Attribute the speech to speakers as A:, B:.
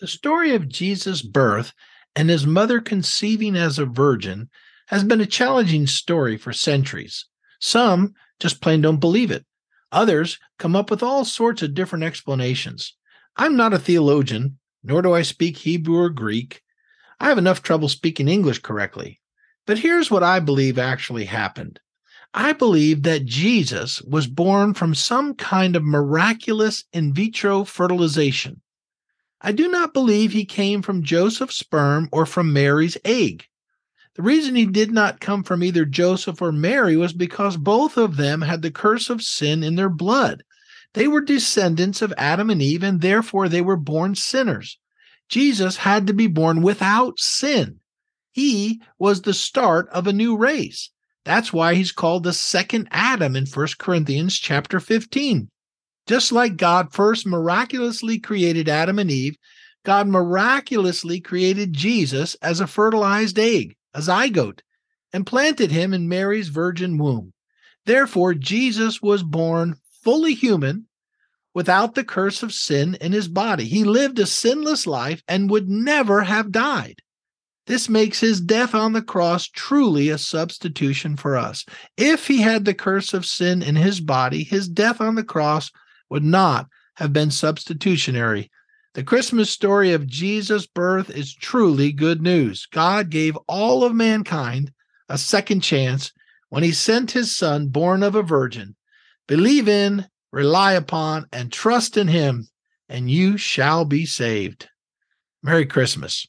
A: The story of Jesus' birth and his mother conceiving as a virgin has been a challenging story for centuries. Some just plain don't believe it. Others come up with all sorts of different explanations. I'm not a theologian, nor do I speak Hebrew or Greek. I have enough trouble speaking English correctly. But here's what I believe actually happened. I believe that Jesus was born from some kind of miraculous in vitro fertilization. I do not believe he came from Joseph's sperm or from Mary's egg. The reason he did not come from either Joseph or Mary was because both of them had the curse of sin in their blood. They were descendants of Adam and Eve, and therefore they were born sinners. Jesus had to be born without sin. He was the start of a new race. That's why he's called the second Adam in 1 Corinthians chapter 15. Just like God first miraculously created Adam and Eve, God miraculously created Jesus as a fertilized egg, a zygote, and planted him in Mary's virgin womb. Therefore, Jesus was born fully human without the curse of sin in his body. He lived a sinless life and would never have died. This makes his death on the cross truly a substitution for us. If he had the curse of sin in his body, his death on the cross would not have been substitutionary. The Christmas story of Jesus' birth is truly good news. God gave all of mankind a second chance when he sent his son, born of a virgin. Believe in, rely upon, and trust in him, and you shall be saved. Merry Christmas.